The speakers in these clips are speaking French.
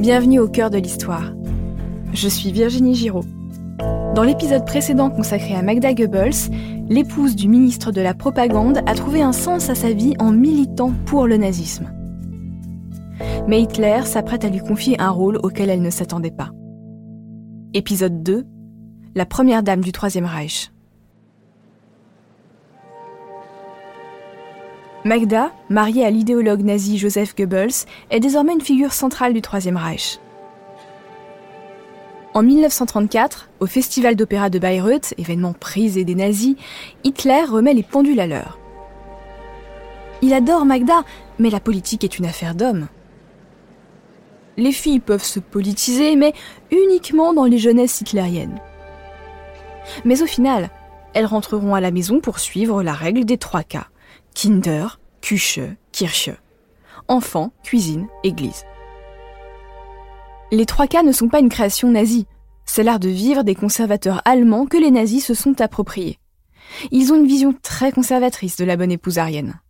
Bienvenue au cœur de l'histoire. Je suis Virginie Giraud. Dans l'épisode précédent consacré à Magda Goebbels, l'épouse du ministre de la Propagande a trouvé un sens à sa vie en militant pour le nazisme. Mais Hitler s'apprête à lui confier un rôle auquel elle ne s'attendait pas. Épisode 2 La première dame du Troisième Reich. Magda, mariée à l'idéologue nazi Joseph Goebbels, est désormais une figure centrale du Troisième Reich. En 1934, au Festival d'opéra de Bayreuth, événement prisé des nazis, Hitler remet les pendules à l'heure. Il adore Magda, mais la politique est une affaire d'hommes. Les filles peuvent se politiser, mais uniquement dans les jeunesses hitlériennes. Mais au final, elles rentreront à la maison pour suivre la règle des trois cas Kinder, Küche, Kirche. Enfant, cuisine, église. Les trois cas ne sont pas une création nazie. C'est l'art de vivre des conservateurs allemands que les nazis se sont appropriés. Ils ont une vision très conservatrice de la bonne épouse arienne.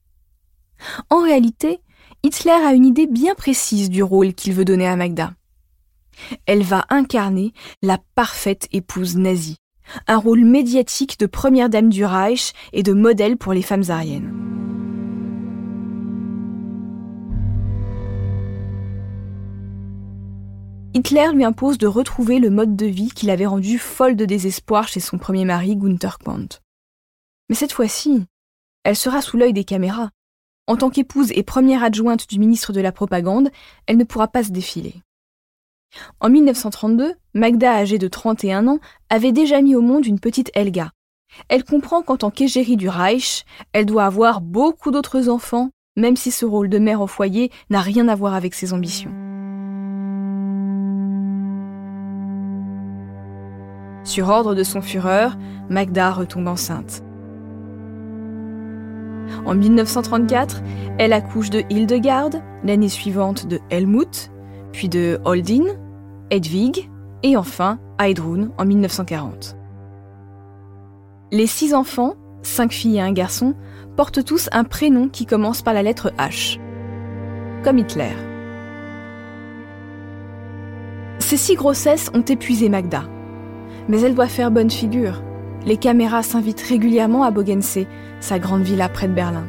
En réalité, Hitler a une idée bien précise du rôle qu'il veut donner à Magda. Elle va incarner la parfaite épouse nazie, un rôle médiatique de première dame du Reich et de modèle pour les femmes ariennes. Hitler lui impose de retrouver le mode de vie qu'il avait rendu folle de désespoir chez son premier mari Gunther Quandt. Mais cette fois-ci, elle sera sous l'œil des caméras. En tant qu'épouse et première adjointe du ministre de la Propagande, elle ne pourra pas se défiler. En 1932, Magda, âgée de 31 ans, avait déjà mis au monde une petite Helga. Elle comprend qu'en tant qu'égérie du Reich, elle doit avoir beaucoup d'autres enfants, même si ce rôle de mère au foyer n'a rien à voir avec ses ambitions. Sur ordre de son fureur, Magda retombe enceinte. En 1934, elle accouche de Hildegarde, l'année suivante de Helmut, puis de Holdin, Hedwig et enfin Heidrun en 1940. Les six enfants, cinq filles et un garçon, portent tous un prénom qui commence par la lettre H, comme Hitler. Ces six grossesses ont épuisé Magda. Mais elle doit faire bonne figure. Les caméras s'invitent régulièrement à Bogensee, sa grande villa près de Berlin.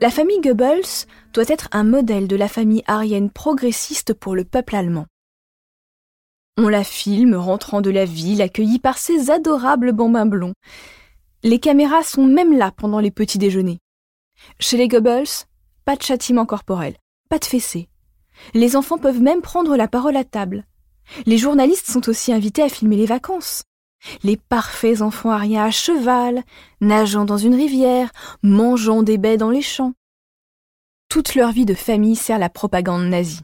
La famille Goebbels doit être un modèle de la famille arienne progressiste pour le peuple allemand. On la filme rentrant de la ville, accueillie par ses adorables bambins blonds. Les caméras sont même là pendant les petits déjeuners. Chez les Goebbels, pas de châtiment corporel, pas de fessée. Les enfants peuvent même prendre la parole à table. Les journalistes sont aussi invités à filmer les vacances. Les parfaits enfants ariens à cheval, nageant dans une rivière, mangeant des baies dans les champs. Toute leur vie de famille sert la propagande nazie.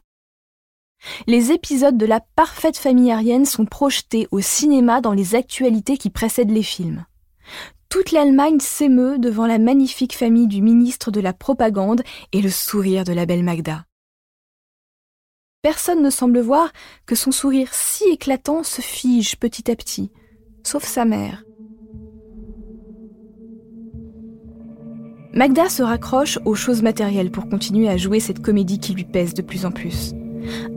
Les épisodes de la parfaite famille arienne sont projetés au cinéma dans les actualités qui précèdent les films. Toute l'Allemagne s'émeut devant la magnifique famille du ministre de la Propagande et le sourire de la belle Magda. Personne ne semble voir que son sourire si éclatant se fige petit à petit, sauf sa mère. Magda se raccroche aux choses matérielles pour continuer à jouer cette comédie qui lui pèse de plus en plus.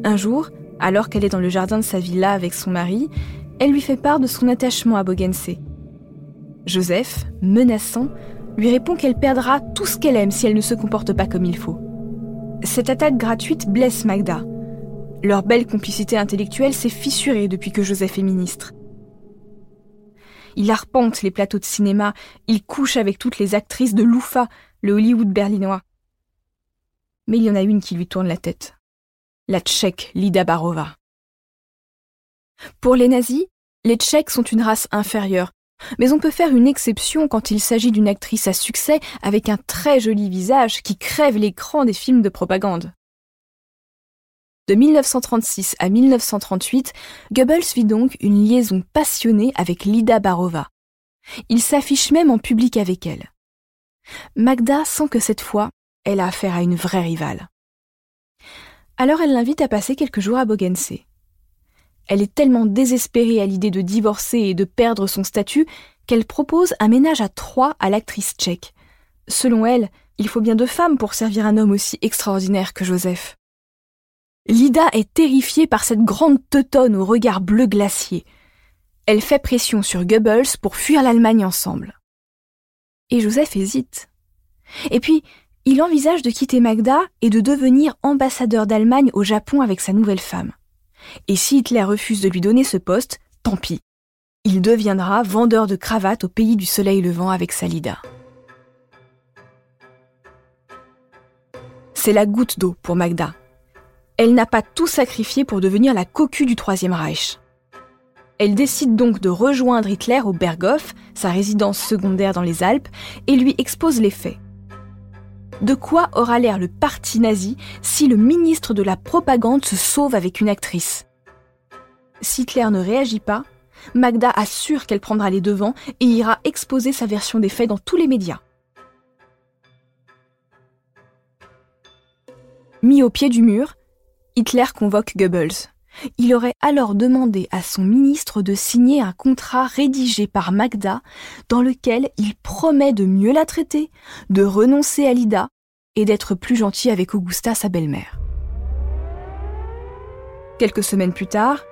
Un jour, alors qu'elle est dans le jardin de sa villa avec son mari, elle lui fait part de son attachement à Bogensee Joseph, menaçant, lui répond qu'elle perdra tout ce qu'elle aime si elle ne se comporte pas comme il faut. Cette attaque gratuite blesse Magda. Leur belle complicité intellectuelle s'est fissurée depuis que Joseph est ministre. Il arpente les plateaux de cinéma, il couche avec toutes les actrices de l'UFA, le Hollywood berlinois. Mais il y en a une qui lui tourne la tête. La Tchèque Lida Barova. Pour les nazis, les Tchèques sont une race inférieure, mais on peut faire une exception quand il s'agit d'une actrice à succès avec un très joli visage qui crève l'écran des films de propagande. De 1936 à 1938, Goebbels vit donc une liaison passionnée avec Lida Barova. Il s'affiche même en public avec elle. Magda sent que cette fois, elle a affaire à une vraie rivale. Alors elle l'invite à passer quelques jours à Bogensee. Elle est tellement désespérée à l'idée de divorcer et de perdre son statut qu'elle propose un ménage à trois à l'actrice tchèque. Selon elle, il faut bien deux femmes pour servir un homme aussi extraordinaire que Joseph. Lida est terrifiée par cette grande teutonne au regard bleu glacier. Elle fait pression sur Goebbels pour fuir l'Allemagne ensemble. Et Joseph hésite. Et puis, il envisage de quitter Magda et de devenir ambassadeur d'Allemagne au Japon avec sa nouvelle femme. Et si Hitler refuse de lui donner ce poste, tant pis. Il deviendra vendeur de cravates au pays du soleil levant avec Salida. C'est la goutte d'eau pour Magda. Elle n'a pas tout sacrifié pour devenir la cocu du Troisième Reich. Elle décide donc de rejoindre Hitler au Berghof, sa résidence secondaire dans les Alpes, et lui expose les faits. De quoi aura l'air le parti nazi si le ministre de la propagande se sauve avec une actrice? Si Hitler ne réagit pas, Magda assure qu'elle prendra les devants et ira exposer sa version des faits dans tous les médias. Mis au pied du mur, Hitler convoque Goebbels. Il aurait alors demandé à son ministre de signer un contrat rédigé par Magda dans lequel il promet de mieux la traiter, de renoncer à Lida et d'être plus gentil avec Augusta, sa belle-mère. Quelques semaines plus tard,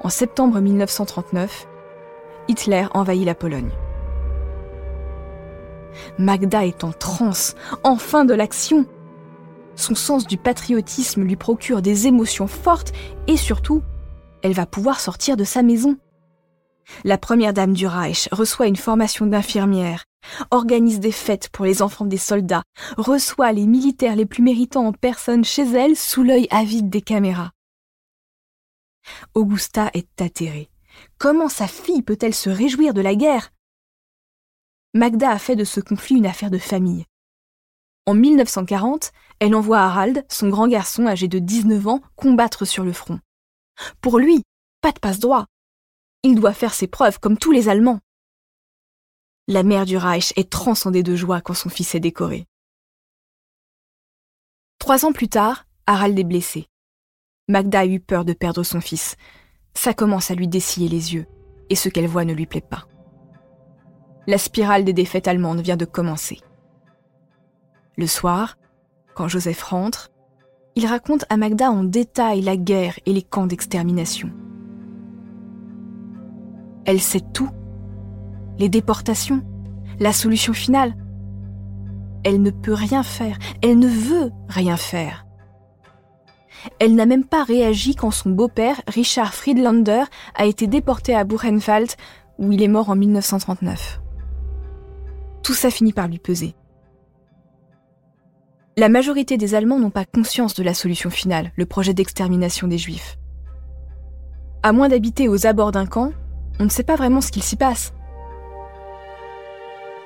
en septembre 1939, Hitler envahit la Pologne. Magda est en transe, enfin de l'action. Son sens du patriotisme lui procure des émotions fortes et surtout, elle va pouvoir sortir de sa maison. La première dame du Reich reçoit une formation d'infirmière, organise des fêtes pour les enfants des soldats, reçoit les militaires les plus méritants en personne chez elle sous l'œil avide des caméras. Augusta est atterrée. Comment sa fille peut-elle se réjouir de la guerre? Magda a fait de ce conflit une affaire de famille. En 1940, elle envoie Harald, son grand garçon âgé de 19 ans, combattre sur le front. Pour lui, pas de passe-droit. Il doit faire ses preuves comme tous les Allemands. La mère du Reich est transcendée de joie quand son fils est décoré. Trois ans plus tard, Harald est blessé. Magda a eu peur de perdre son fils. Ça commence à lui dessiller les yeux, et ce qu'elle voit ne lui plaît pas. La spirale des défaites allemandes vient de commencer. Le soir, quand Joseph rentre, il raconte à Magda en détail la guerre et les camps d'extermination. Elle sait tout. Les déportations, la solution finale. Elle ne peut rien faire, elle ne veut rien faire. Elle n'a même pas réagi quand son beau-père, Richard Friedlander, a été déporté à Buchenwald, où il est mort en 1939. Tout ça finit par lui peser. La majorité des Allemands n'ont pas conscience de la solution finale, le projet d'extermination des Juifs. À moins d'habiter aux abords d'un camp, on ne sait pas vraiment ce qu'il s'y passe.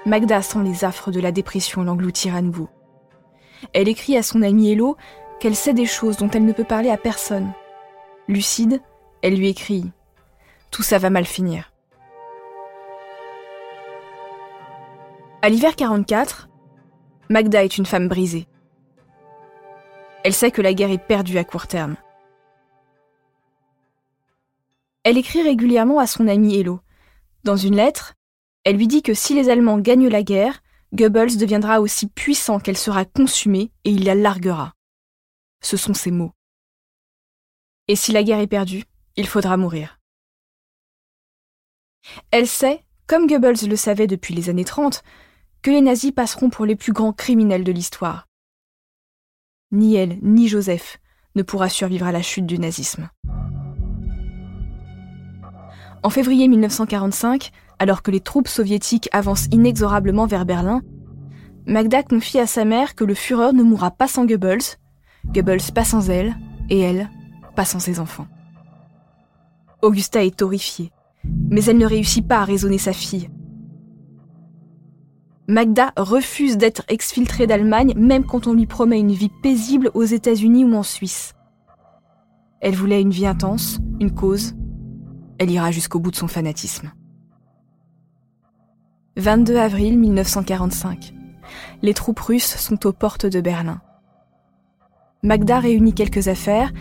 Magda sent les affres de la dépression l'engloutir à nouveau. Elle écrit à son amie Hello qu'elle sait des choses dont elle ne peut parler à personne. Lucide, elle lui écrit ⁇ Tout ça va mal finir ⁇ À l'hiver 44, Magda est une femme brisée. Elle sait que la guerre est perdue à court terme. Elle écrit régulièrement à son amie Hello. Dans une lettre, elle lui dit que si les Allemands gagnent la guerre, Goebbels deviendra aussi puissant qu'elle sera consumée et il la larguera. Ce sont ses mots. Et si la guerre est perdue, il faudra mourir. Elle sait, comme Goebbels le savait depuis les années 30, que les nazis passeront pour les plus grands criminels de l'histoire. Ni elle, ni Joseph ne pourra survivre à la chute du nazisme. En février 1945, alors que les troupes soviétiques avancent inexorablement vers Berlin, Magda confie à sa mère que le Führer ne mourra pas sans Goebbels, Goebbels pas sans elle, et elle pas sans ses enfants. Augusta est horrifiée, mais elle ne réussit pas à raisonner sa fille. Magda refuse d'être exfiltrée d'Allemagne même quand on lui promet une vie paisible aux États-Unis ou en Suisse. Elle voulait une vie intense, une cause. Elle ira jusqu'au bout de son fanatisme. 22 avril 1945. Les troupes russes sont aux portes de Berlin. Magda réunit quelques affaires.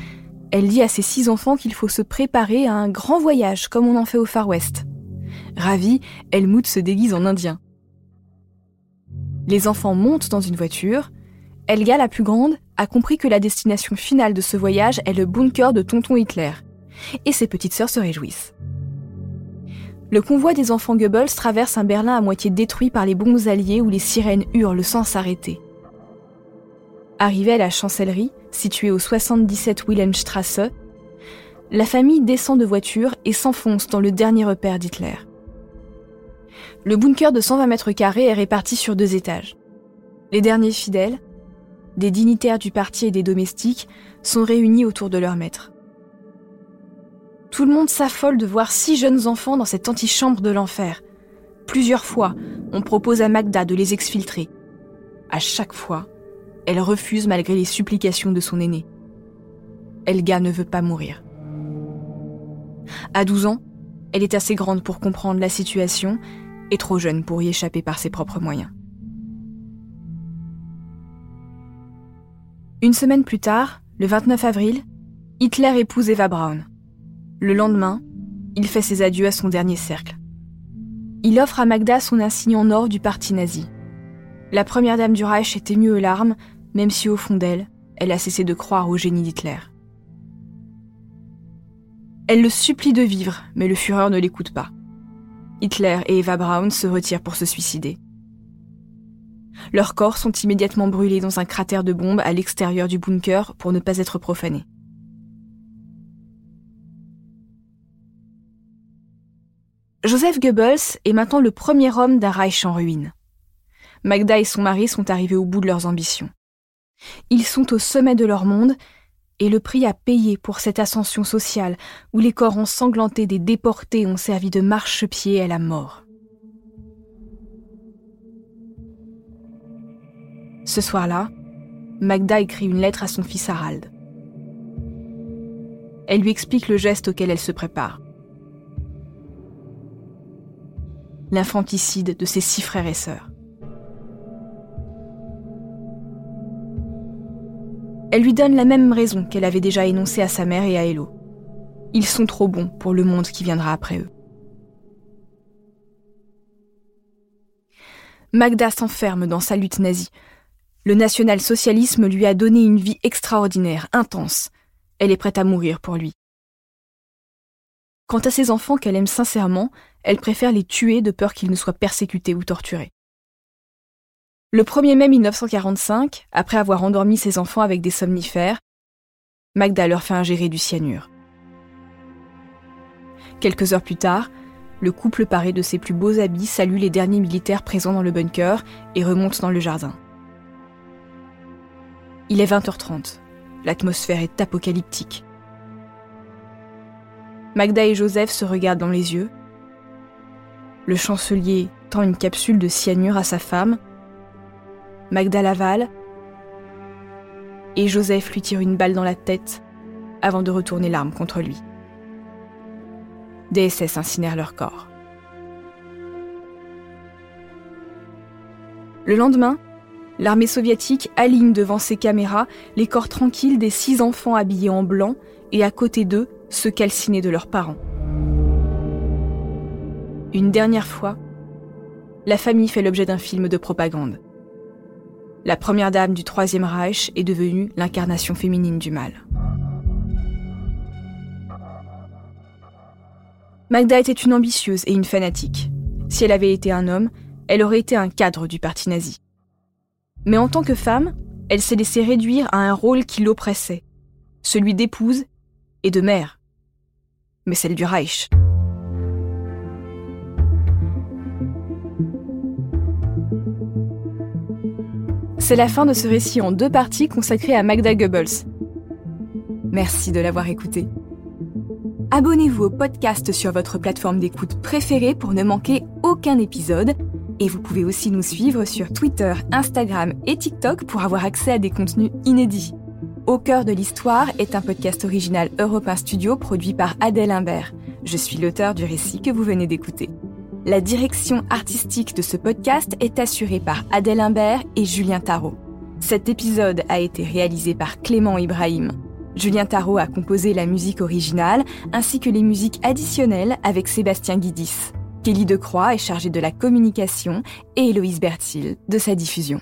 Elle dit à ses six enfants qu'il faut se préparer à un grand voyage comme on en fait au Far West. Ravie, Helmut se déguise en indien. Les enfants montent dans une voiture. Elga, la plus grande, a compris que la destination finale de ce voyage est le bunker de tonton Hitler. Et ses petites sœurs se réjouissent. Le convoi des enfants Goebbels traverse un Berlin à moitié détruit par les bombes alliées où les sirènes hurlent sans s'arrêter. Arrivé à la chancellerie, située au 77 Wilhelmstrasse, la famille descend de voiture et s'enfonce dans le dernier repère d'Hitler. Le bunker de 120 mètres carrés est réparti sur deux étages. Les derniers fidèles, des dignitaires du parti et des domestiques, sont réunis autour de leur maître. Tout le monde s'affole de voir six jeunes enfants dans cette antichambre de l'enfer. Plusieurs fois, on propose à Magda de les exfiltrer. À chaque fois, elle refuse malgré les supplications de son aîné. Elga ne veut pas mourir. À 12 ans, elle est assez grande pour comprendre la situation et trop jeune pour y échapper par ses propres moyens. Une semaine plus tard, le 29 avril, Hitler épouse Eva Braun. Le lendemain, il fait ses adieux à son dernier cercle. Il offre à Magda son insigne en or du parti nazi. La première dame du Reich est émue aux larmes même si au fond d'elle, elle a cessé de croire au génie d'Hitler. Elle le supplie de vivre, mais le Führer ne l'écoute pas. Hitler et Eva Braun se retirent pour se suicider. Leurs corps sont immédiatement brûlés dans un cratère de bombe à l'extérieur du bunker pour ne pas être profanés. Joseph Goebbels est maintenant le premier homme d'un Reich en ruine. Magda et son mari sont arrivés au bout de leurs ambitions. Ils sont au sommet de leur monde, et le prix à payer pour cette ascension sociale, où les corps ensanglantés des déportés ont servi de marchepied est la mort. Ce soir-là, Magda écrit une lettre à son fils Harald. Elle lui explique le geste auquel elle se prépare. L'infanticide de ses six frères et sœurs. Elle lui donne la même raison qu'elle avait déjà énoncée à sa mère et à Hello. Ils sont trop bons pour le monde qui viendra après eux. Magda s'enferme dans sa lutte nazie. Le national-socialisme lui a donné une vie extraordinaire, intense. Elle est prête à mourir pour lui. Quant à ses enfants qu'elle aime sincèrement, elle préfère les tuer de peur qu'ils ne soient persécutés ou torturés. Le 1er mai 1945, après avoir endormi ses enfants avec des somnifères, Magda leur fait ingérer du cyanure. Quelques heures plus tard, le couple paré de ses plus beaux habits salue les derniers militaires présents dans le bunker et remonte dans le jardin. Il est 20h30. L'atmosphère est apocalyptique. Magda et Joseph se regardent dans les yeux. Le chancelier tend une capsule de cyanure à sa femme Magda Laval, et Joseph lui tire une balle dans la tête avant de retourner l'arme contre lui. Des SS incinèrent leur corps. Le lendemain, l'armée soviétique aligne devant ses caméras les corps tranquilles des six enfants habillés en blanc et à côté d'eux ceux calcinés de leurs parents. Une dernière fois, la famille fait l'objet d'un film de propagande. La première dame du Troisième Reich est devenue l'incarnation féminine du mal. Magda était une ambitieuse et une fanatique. Si elle avait été un homme, elle aurait été un cadre du parti nazi. Mais en tant que femme, elle s'est laissée réduire à un rôle qui l'oppressait, celui d'épouse et de mère, mais celle du Reich. C'est la fin de ce récit en deux parties consacré à Magda Goebbels. Merci de l'avoir écouté. Abonnez-vous au podcast sur votre plateforme d'écoute préférée pour ne manquer aucun épisode. Et vous pouvez aussi nous suivre sur Twitter, Instagram et TikTok pour avoir accès à des contenus inédits. Au cœur de l'histoire est un podcast original Europe Studio produit par Adèle Imbert. Je suis l'auteur du récit que vous venez d'écouter. La direction artistique de ce podcast est assurée par Adèle Imbert et Julien Tarot. Cet épisode a été réalisé par Clément Ibrahim. Julien Tarot a composé la musique originale ainsi que les musiques additionnelles avec Sébastien Guidis. Kelly Decroix est chargée de la communication et Héloïse Bertil de sa diffusion.